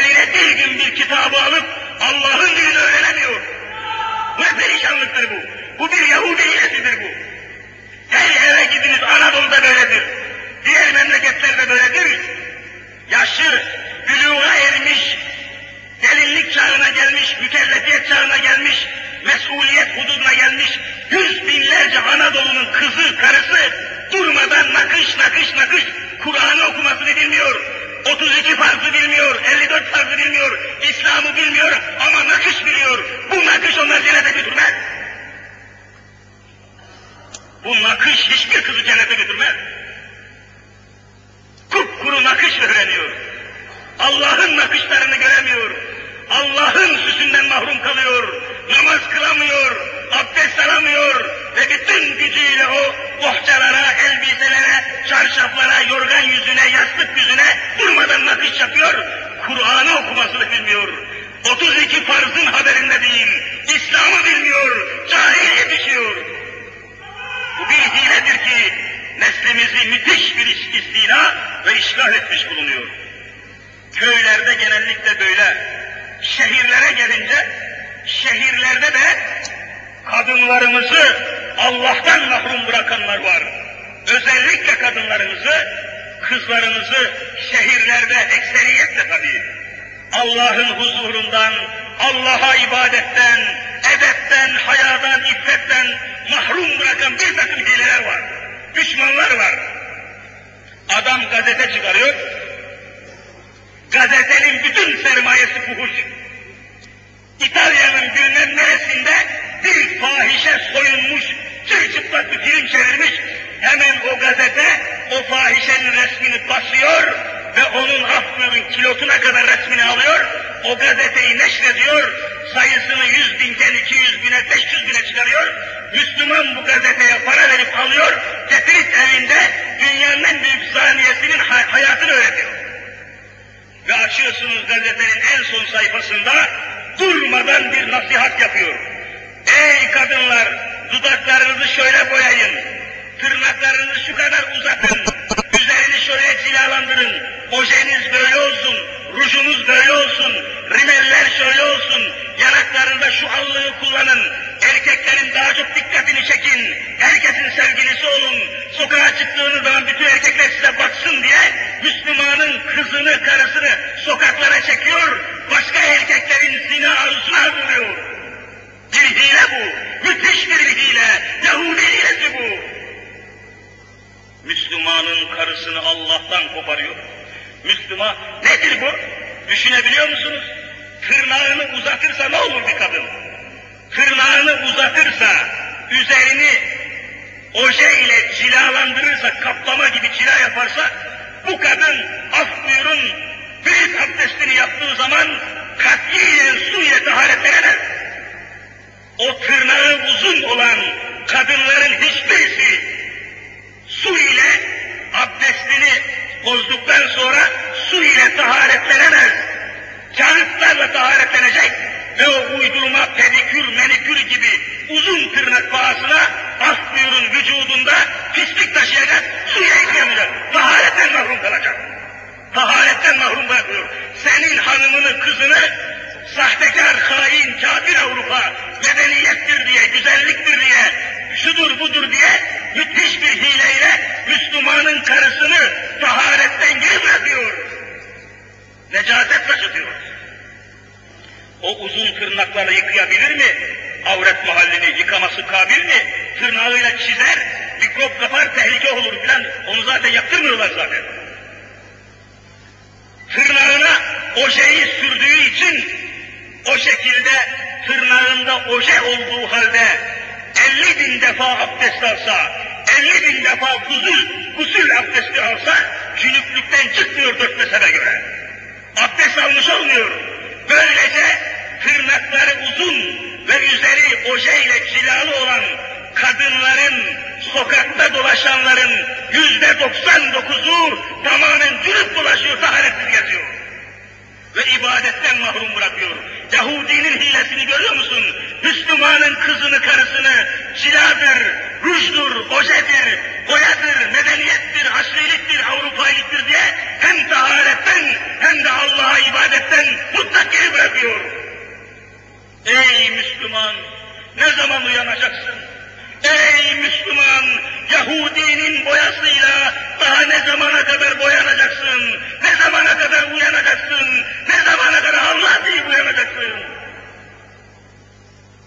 Eline bir gün bir kitabı alıp Allah'ın dilini öğrenemiyor. Ne perişanlıktır bu. Bu bir Yahudi hilesidir bu. Her eve gidiniz Anadolu'da böyledir. Diğer memleketlerde böyledir. Yaşı, büluğa ermiş, gelinlik çağına gelmiş, mükellefiyet çağına gelmiş, mesuliyet hududuna gelmiş, yüz binlerce Anadolu'nun kızı, karısı durmadan nakış nakış nakış Kur'an'ı okumasını bilmiyor. 32 farzı bilmiyor, 54 farzı bilmiyor, İslam'ı bilmiyor ama nakış biliyor. Bu nakış onları cennete götürmez. Bu nakış hiçbir kızı cennete götürmez. Kupkuru nakış öğreniyor. Allah'ın nakışlarını göremiyor. Allah'ın süsünden mahrum kalıyor. Namaz kılamıyor, abdest alamıyor ve bütün gücüyle o bohçalara, elbiselere, çarşaflara, yorgan yüzüne, yastık yüzüne durmadan nakış yapıyor. Kur'an'ı okumasını bilmiyor. 32 farzın haberinde değil. İslam'ı bilmiyor. Cahil yetişiyor. Bu bir hiledir ki neslimizi müthiş bir istila ve işgal etmiş bulunuyor. Köylerde genellikle böyle. Şehirlere gelince, şehirlerde de kadınlarımızı Allah'tan mahrum bırakanlar var. Özellikle kadınlarımızı, kızlarımızı şehirlerde ekseriyetle tabii. Allah'ın huzurundan, Allah'a ibadetten, edepten, hayadan, iffetten mahrum bırakan bir takım hileler var. Düşmanlar var. Adam gazete çıkarıyor, gazetenin bütün sermayesi fuhuş. İtalya'nın bilmem neresinde bir fahişe soyunmuş, çırçıplak bir film çevirmiş, hemen o gazete o fahişenin resmini basıyor ve onun affının kilotuna kadar resmini alıyor, o gazeteyi neşrediyor, sayısını yüz binden iki yüz bine, beş yüz bine çıkarıyor, Müslüman bu gazeteye para verip alıyor, getirip elinde dünyanın en büyük zaniyesinin hayatını öğretiyor. Ve açıyorsunuz gazetenin en son sayfasında durmadan bir nasihat yapıyor. Ey kadınlar, dudaklarınızı şöyle boyayın, tırnaklarınızı şu kadar uzatın, şöyle cilalandırın, ojeniz böyle olsun, rujunuz böyle olsun, rimeller şöyle olsun, yanaklarında şu allığı kullanın, erkeklerin daha çok dikkatini çekin, herkesin sevgilisi olun, sokağa çıktığınız zaman bütün erkekler size baksın diye Müslümanın kızını, karısını sokaklara çekiyor, başka erkeklerin zina arzusuna buluyor. Bir hile bu, müthiş bir hile, Yahudi hilesi bu erkekleri karısını Allah'tan koparıyor. Müslüman nedir bu? Düşünebiliyor musunuz? Tırnağını uzatırsa ne olur bir kadın? Tırnağını uzatırsa, üzerini oje ile cilalandırırsa, kaplama gibi cila yaparsa, bu kadın af buyurun, büyük abdestini yaptığı zaman katiyen su ile taharetlenemez. O tırnağı uzun olan kadınların hiçbirisi su ile abdestini bozduktan sonra su ile taharetlenemez. Kağıtlarla taharetlenecek ve o uydurma pedikür, menikür gibi uzun tırnak pahasına af buyurun vücudunda pislik taşıyacak, suya yıkayamayacak, taharetten mahrum kalacak. Taharetten mahrum bırakıyor. Senin hanımını, kızını sahtekar, hain, kafir Avrupa medeniyettir diye, güzelliktir diye, şudur budur diye müthiş bir hileyle Müslümanın karısını taharetten bırakıyor. Necaset taşıtıyor. O uzun tırnakları yıkayabilir mi? Avret mahallini yıkaması kabil mi? Tırnağıyla çizer, mikrop kapar, tehlike olur filan. Onu zaten yaptırmıyorlar zaten. Tırnağına ojeyi sürdüğü için o şekilde tırnağında oje olduğu halde 50 bin defa abdest alsa, 50 bin defa gusül, gusül abdesti alsa, cünüplükten çıkmıyor dört mezhebe göre. Abdest almış olmuyor. Böylece tırnakları uzun ve üzeri ojeyle cilalı olan kadınların, sokakta dolaşanların yüzde doksan dokuzu tamamen cürüp dolaşıyor, taharetsiz geziyor. Ve ibadetten mahrum bırakıyor. Yahudinin hilesini görüyor musun? Müslümanın kızını, karısını ciladır, rujdur, ojedir, boyadır, medeniyettir, haşriliktir, Avrupailiktir diye hem taharetten hem de Allah'a ibadetten mutlak geri bırakıyor. Ey Müslüman! Ne zaman uyanacaksın? Ey Müslüman! Yahudinin boyasıyla daha ne zamana kadar boyanacaksın? Ne zamana kadar uyanacaksın? Ne zamana kadar Allah diye uyanacaksın?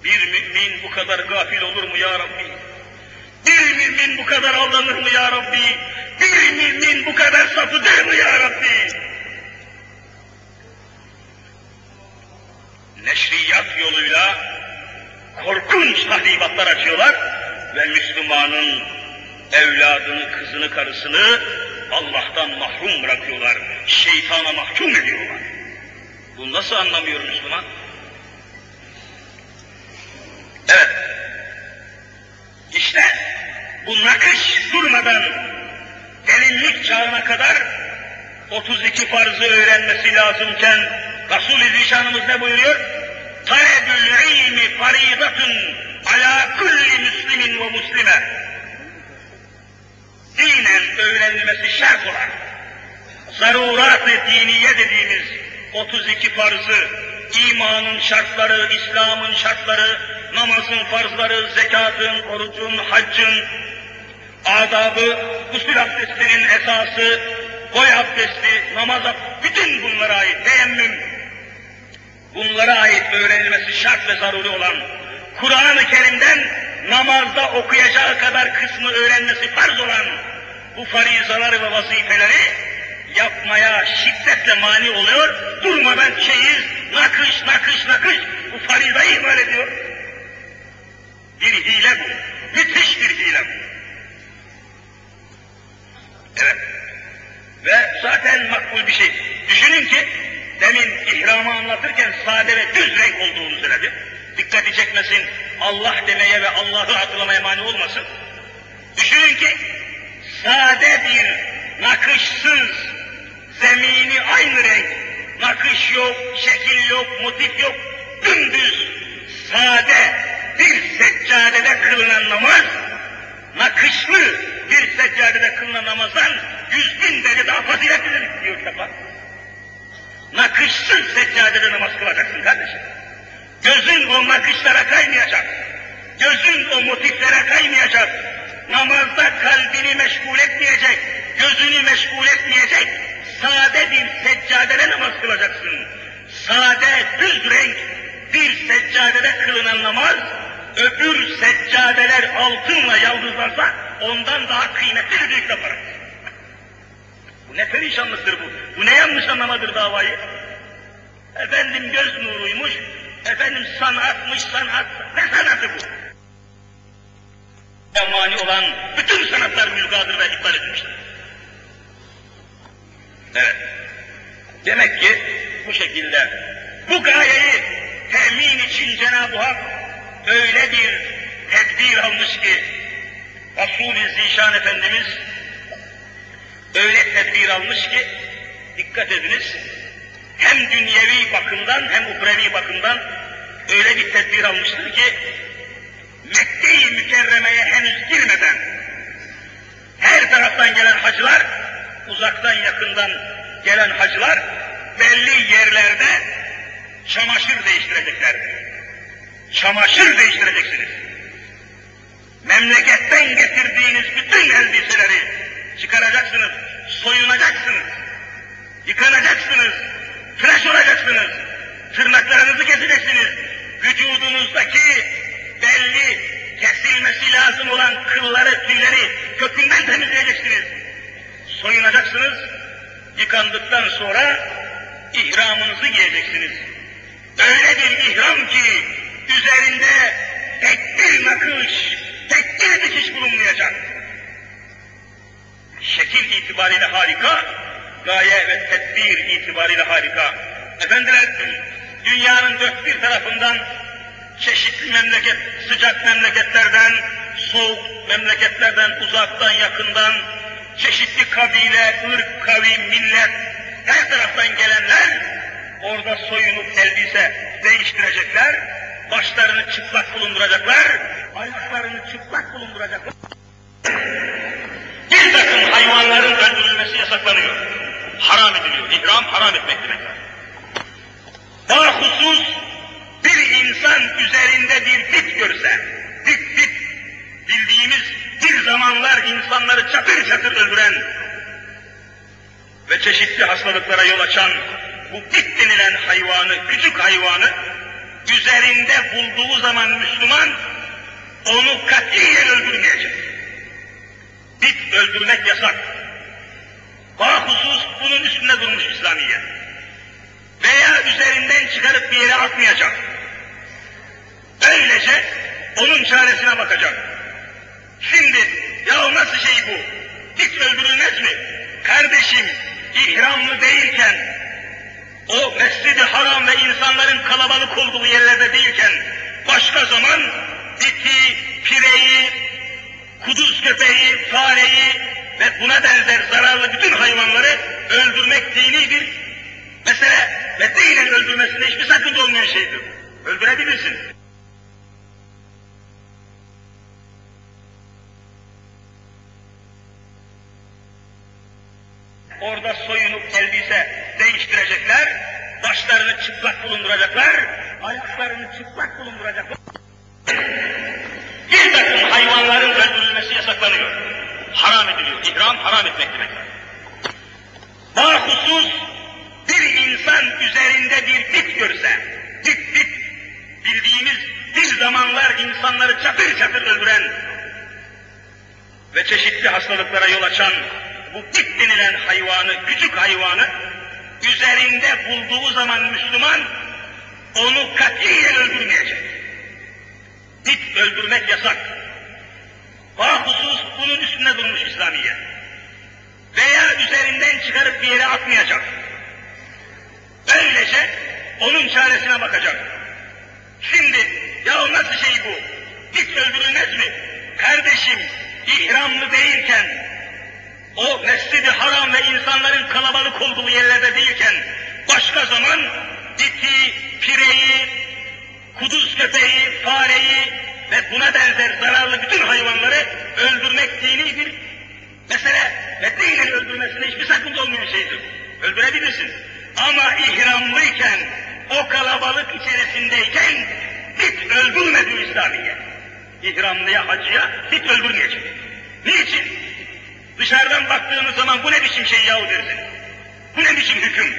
Bir mümin bu kadar gafil olur mu ya Rabbi? Bir mümin bu kadar aldanır mı ya Rabbi? Bir mümin bu kadar sapıdır mı ya Rabbi? Neşriyat yoluyla korkunç tahribatlar açıyorlar ve Müslümanın evladını, kızını, karısını Allah'tan mahrum bırakıyorlar. Şeytana mahkum ediyorlar. Bu nasıl anlamıyor Müslüman? Evet. İşte bu nakış durmadan gelinlik çağına kadar 32 farzı öğrenmesi lazımken Resul-i Zişanımız ne buyuruyor? Talebül ilmi faridatun ala kulli müslimin ve muslime. Dinen öğrenilmesi şart olan, zarurat-ı diniye dediğimiz 32 farzı, imanın şartları, İslam'ın şartları, namazın farzları, zekatın, orucun, haccın, adabı, gusül abdestinin esası, boy abdesti, namaz bütün bunlara ait teyemmüm, bunlara ait öğrenilmesi şart ve zaruri olan Kur'an-ı Kerim'den namazda okuyacağı kadar kısmı öğrenmesi farz olan bu farizaları ve vazifeleri yapmaya şiddetle mani oluyor, durmadan çeyiz, nakış, nakış, nakış bu farizayı ihmal ediyor. Bir hile bu, müthiş bir hile bu. Evet. Ve zaten makbul bir şey. Düşünün ki demin ihramı anlatırken sade ve düz renk olduğunu söyledi. Dikkati çekmesin, Allah demeye ve Allah'ı hatırlamaya mani olmasın. Düşünün ki sade bir, nakışsız, zemini aynı renk, nakış yok, şekil yok, motif yok, dümdüz, sade bir seccadede kılınan namaz, nakışlı bir seccadede kılınan namazdan yüz bin derece daha faziletlidir diyor kitaplar. Nakışsız seccadede namaz kılacaksın kardeşim. Gözün o nakışlara kaymayacak. Gözün o motiflere kaymayacak. Namazda kalbini meşgul etmeyecek. Gözünü meşgul etmeyecek. Sade bir seccadede namaz kılacaksın. Sade, düz renk bir seccadede kılınan namaz, öbür seccadeler altınla yaldızlansa ondan daha kıymetli bir kitap Ne perişanlıktır bu. Bu ne yanlış anlamadır davayı. Efendim göz nuruymuş, efendim sanatmış sanat. Ne sanatı bu? mani olan bütün sanatlar mülgadır ve iptal edilmiştir. Evet. Demek ki bu şekilde bu gayeyi temin için Cenab-ı Hak öyle bir tedbir almış ki Resul-i Zişan Efendimiz öyle tedbir almış ki dikkat ediniz hem dünyevi bakımdan hem uhrevi bakımdan öyle bir tedbir almıştır ki Mekke-i Mükerreme'ye henüz girmeden her taraftan gelen hacılar, uzaktan yakından gelen hacılar belli yerlerde çamaşır değiştirecekler. Çamaşır değiştireceksiniz. Memleketten getirdiğiniz bütün elbiseleri çıkaracaksınız, soyunacaksınız, yıkanacaksınız, tıraş olacaksınız, tırnaklarınızı keseceksiniz, vücudunuzdaki belli kesilmesi lazım olan kılları, tüyleri kökünden temizleyeceksiniz. Soyunacaksınız, yıkandıktan sonra ihramınızı giyeceksiniz. Öyle bir ihram ki üzerinde tek bir nakış, tek bir dikiş bulunmayacak. İtibariyle harika, gaye ve tedbir itibariyle harika. Efendiler, dünyanın dört bir tarafından çeşitli memleket, sıcak memleketlerden, soğuk memleketlerden, uzaktan, yakından, çeşitli kabile, ırk, kavim, millet, her taraftan gelenler orada soyunup elbise değiştirecekler, başlarını çıplak bulunduracaklar, ayaklarını çıplak bulunduracaklar. Bir takım hayvanların öldürülmesi yasaklanıyor. Haram ediliyor. İhram haram etmek demek. Daha husus bir insan üzerinde bir bit görse, bit bit, bildiğimiz bir zamanlar insanları çatır çatır öldüren ve çeşitli hastalıklara yol açan bu bit denilen hayvanı, küçük hayvanı üzerinde bulduğu zaman Müslüman onu katiyen öldürmeyecek. Bit öldürmek yasak. Bahusus bunun üstünde durmuş İslamiye. Veya üzerinden çıkarıp bir yere atmayacak. Böylece onun çaresine bakacak. Şimdi ya nasıl şey bu? Hiç öldürülmez mi? Kardeşim ihramlı değilken o mescidi haram ve insanların kalabalık olduğu yerlerde değilken başka zaman biti, pireyi, kuduz köpeği, fareyi ve buna benzer zararlı bütün hayvanları öldürmek dini bir mesele ve dinen öldürmesinde hiçbir sakınca olmayan şeydir. Öldürebilirsin. Orada soyunup elbise değiştirecekler, başlarını çıplak bulunduracaklar, ayaklarını çıplak bulunduracaklar. Takım hayvanların öldürülmesi yasaklanıyor. Haram ediliyor. İhram haram etmek demek. Daha husus bir insan üzerinde bir bit görse, bit bit, bildiğimiz bir zamanlar insanları çatır çatır öldüren ve çeşitli hastalıklara yol açan bu bit denilen hayvanı, küçük hayvanı üzerinde bulduğu zaman Müslüman onu katiyen öldürmeyecek. Bit öldürmek yasak. Bahusus bunun üstünde durmuş İslamiye. Veya üzerinden çıkarıp bir yere atmayacak. Böylece onun çaresine bakacak. Şimdi ya nasıl şey bu? Bit öldürülmez mi? Kardeşim ihramlı değilken o mescidi haram ve insanların kalabalık olduğu yerlerde değilken başka zaman biti, pireyi, kuduz köpeği, fareyi ve buna benzer zararlı bütün hayvanları öldürmek dini bir mesele ve dinen öldürmesinde hiçbir sakınca olmayan şeydir. Öldürebilirsin. Ama ihramlıyken, o kalabalık içerisindeyken hiç öldürmedi İslamiye. İhramlıya, hacıya hiç öldürmeyecek. Niçin? Dışarıdan baktığınız zaman bu ne biçim şey yahu dersin. Bu ne biçim hüküm?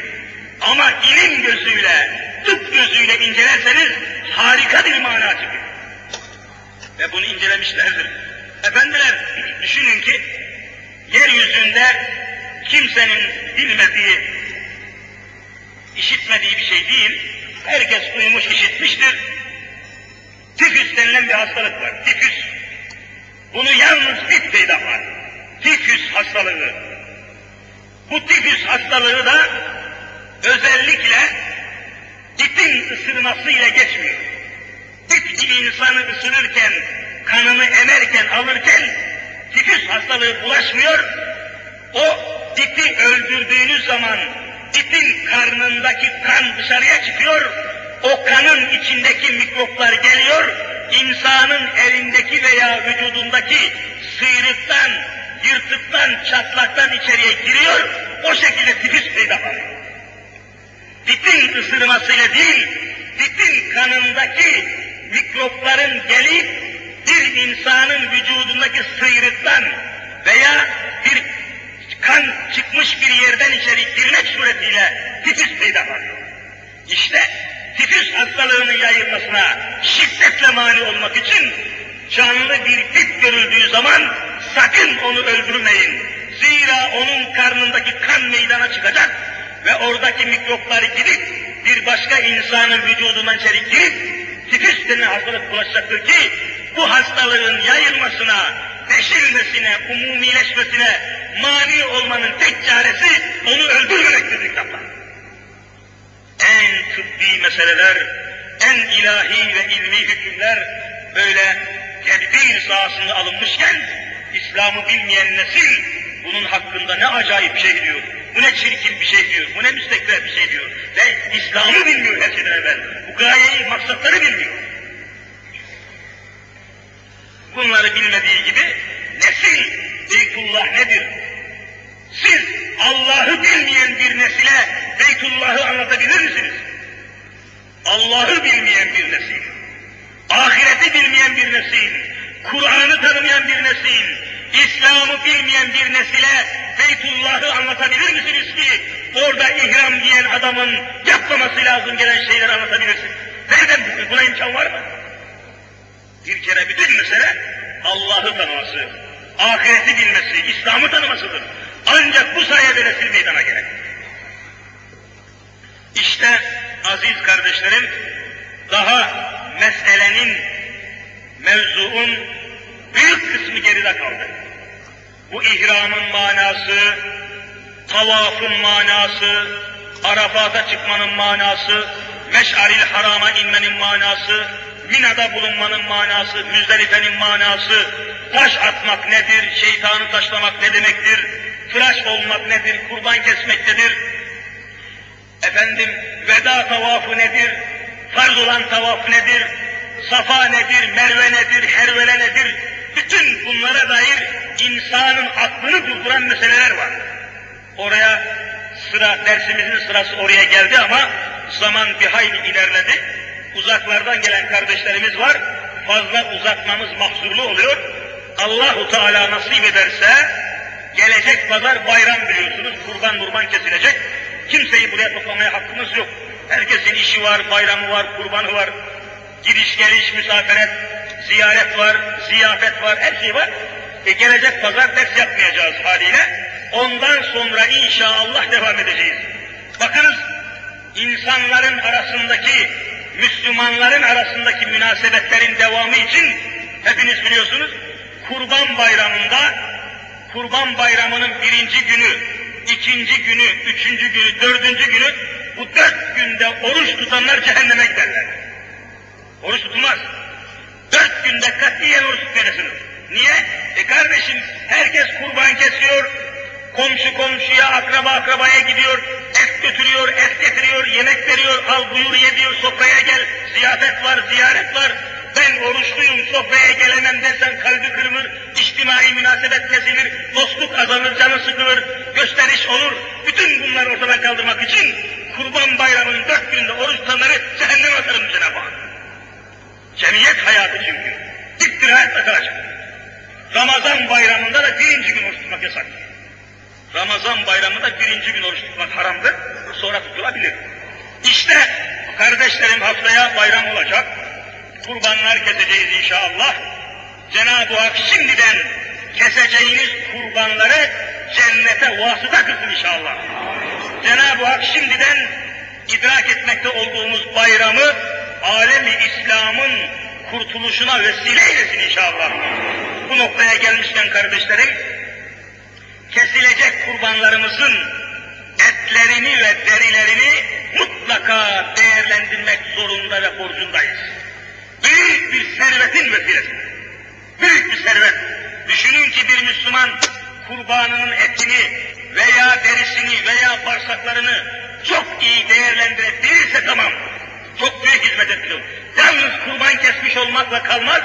Ama ilim gözüyle, tıp gözüyle incelerseniz harika bir mana çıkıyor. Ve bunu incelemişlerdir. Efendiler düşünün ki yeryüzünde kimsenin bilmediği, işitmediği bir şey değil. Herkes duymuş, işitmiştir. Tifüs denilen bir hastalık var. Tifüs. Bunu yalnız bit peyda var. Tifüs hastalığı. Bu tifüs hastalığı da özellikle bitin ısırmasıyla geçmiyor. Bir insanı ısırırken, kanını emerken, alırken tifüs hastalığı bulaşmıyor. O biti öldürdüğünüz zaman bitin karnındaki kan dışarıya çıkıyor. O kanın içindeki mikroplar geliyor. insanın elindeki veya vücudundaki sıyrıktan, yırtıktan, çatlaktan içeriye giriyor. O şekilde tifüs peyda oluyor bitin ısırmasıyla değil, bitin kanındaki mikropların gelip bir insanın vücudundaki sıyrıktan veya bir kan çıkmış bir yerden içeri girmek suretiyle tifüs peyda oluyor. İşte tifüs hastalığının yayılmasına şiddetle mani olmak için canlı bir bit görüldüğü zaman sakın onu öldürmeyin. Zira onun karnındaki kan meydana çıkacak ve oradaki mikropları gidip bir başka insanın vücudundan içeri girip tifüs denilen hastalık bulaşacaktır ki bu hastalığın yayılmasına, deşilmesine, umumileşmesine mani olmanın tek çaresi onu öldürmemektir kitaplar. En tıbbi meseleler, en ilahi ve ilmi hükümler böyle tedbir sahasında alınmışken İslam'ı bilmeyen nesil bunun hakkında ne acayip şey diyor. Bu ne çirkin bir şey diyor, bu ne müstekbir bir şey diyor. Ve İslam'ı bilmiyor her şeyden evvel. Bu gayeyi, maksatları bilmiyor. Bunları bilmediği gibi nesil, Beytullah nedir? Siz Allah'ı bilmeyen bir nesile Beytullah'ı anlatabilir misiniz? Allah'ı bilmeyen bir nesil, ahireti bilmeyen bir nesil, Kur'an'ı tanımayan bir nesil, İslam'ı bilmeyen bir nesile Beytullah'ı anlatabilir misiniz ki orada ihram giyen adamın yapmaması lazım gelen şeyleri anlatabilirsin? Nereden buna imkan var mı? Bir kere bütün mesele Allah'ı tanıması, ahireti bilmesi, İslam'ı tanımasıdır. Ancak bu sayede nesil meydana gelir. İşte aziz kardeşlerim, daha meselenin, mevzuun büyük kısmı geride kaldı. Bu ihramın manası, tavafın manası, Arafat'a çıkmanın manası, Meş'aril Haram'a inmenin manası, Mina'da bulunmanın manası, Müzdelife'nin manası, taş atmak nedir, şeytanı taşlamak ne demektir, tıraş olmak nedir, kurban kesmek nedir, efendim veda tavafı nedir, farz olan tavaf nedir, safa nedir, merve nedir, hervele nedir, bütün bunlara dair insanın aklını durduran meseleler var. Oraya sıra, dersimizin sırası oraya geldi ama zaman bir hayli ilerledi. Uzaklardan gelen kardeşlerimiz var. Fazla uzatmamız mahzurlu oluyor. Allahu Teala nasip ederse gelecek pazar bayram biliyorsunuz. Kurban kurban kesilecek. Kimseyi buraya toplamaya hakkımız yok. Herkesin işi var, bayramı var, kurbanı var. Giriş geliş, misafiret, ziyaret var, ziyafet var, her şey var. E gelecek pazar ders yapmayacağız haliyle. Ondan sonra inşallah devam edeceğiz. Bakınız insanların arasındaki, Müslümanların arasındaki münasebetlerin devamı için hepiniz biliyorsunuz Kurban Bayramı'nda Kurban Bayramı'nın birinci günü, ikinci günü, üçüncü günü, dördüncü günü bu dört günde oruç tutanlar cehenneme giderler. Oruç tutulmaz. Dört günde katiyen oruç tutmayacaksınız. Niye? E kardeşim herkes kurban kesiyor, komşu komşuya, akraba akrabaya gidiyor, et götürüyor, et getiriyor, yemek veriyor, al buyur ye diyor, sofraya gel, ziyafet var, ziyaret var. Ben oruçluyum, sofraya gelemem dersen kalbi kırılır, içtimai münasebet kesilir, dostluk azalır, canı sıkılır, gösteriş olur. Bütün bunları ortadan kaldırmak için Kurban Bayramı'nın dört günde oruç tutanları cehenneme atarım Cenab-ı Hak. Cemiyet hayatı çünkü. Diktir hayat arkadaşım. Ramazan bayramında da birinci gün oruç tutmak yasak. Ramazan bayramında birinci gün oruç tutmak haramdır, sonra tutulabilir. İşte kardeşlerim haftaya bayram olacak, kurbanlar keseceğiz inşallah. Cenab-ı Hak şimdiden keseceğiniz kurbanları cennete vasıta kılsın inşallah. Cenab-ı Hak şimdiden idrak etmekte olduğumuz bayramı alemi İslam'ın kurtuluşuna vesile eylesin inşallah. Bu noktaya gelmişken kardeşlerim, kesilecek kurbanlarımızın etlerini ve derilerini mutlaka değerlendirmek zorunda ve borcundayız. Büyük bir servetin vesilesi. Büyük bir servet. Düşünün ki bir Müslüman kurbanının etini veya derisini veya bağırsaklarını çok iyi değerlendirebilirse tamam. Çok büyük hizmet ediyor. Yalnız kurban kesmiş olmakla kalmaz,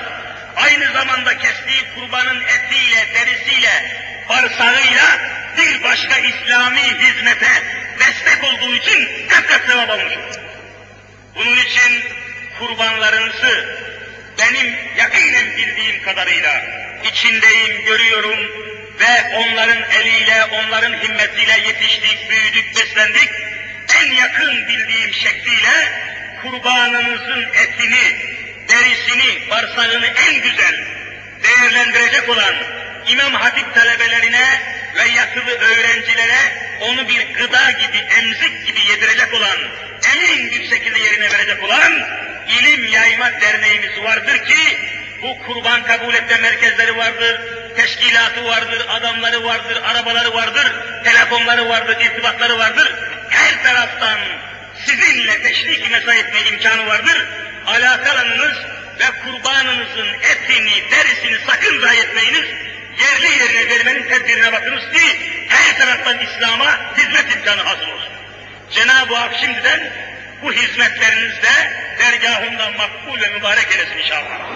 aynı zamanda kestiği kurbanın etiyle, derisiyle, bağırsağıyla bir başka İslami hizmete destek olduğu için kat sevap olur. Bunun için kurbanlarınızı benim yakinen bildiğim kadarıyla içindeyim, görüyorum ve onların eliyle, onların himmetiyle yetiştik, büyüdük, beslendik. En yakın bildiğim şekliyle kurbanınızın etini, derisini, bağırsağını en güzel değerlendirecek olan İmam Hatip talebelerine ve yatılı öğrencilere onu bir gıda gibi, emzik gibi yedirecek olan, emin bir şekilde yerine verecek olan ilim yayma derneğimiz vardır ki bu kurban kabul etme merkezleri vardır, teşkilatı vardır, adamları vardır, arabaları vardır, telefonları vardır, irtibatları vardır. Her taraftan sizinle teşrik mesai etme imkanı vardır. Alakalanınız ve kurbanınızın etini, derisini sakın zayi etmeyiniz. Yerli yerine vermenin tedbirine bakınız ki her taraftan İslam'a hizmet imkanı hazır olsun. Cenab-ı Hak şimdiden bu hizmetlerinizde dergahından makbul ve mübarek eylesin inşallah.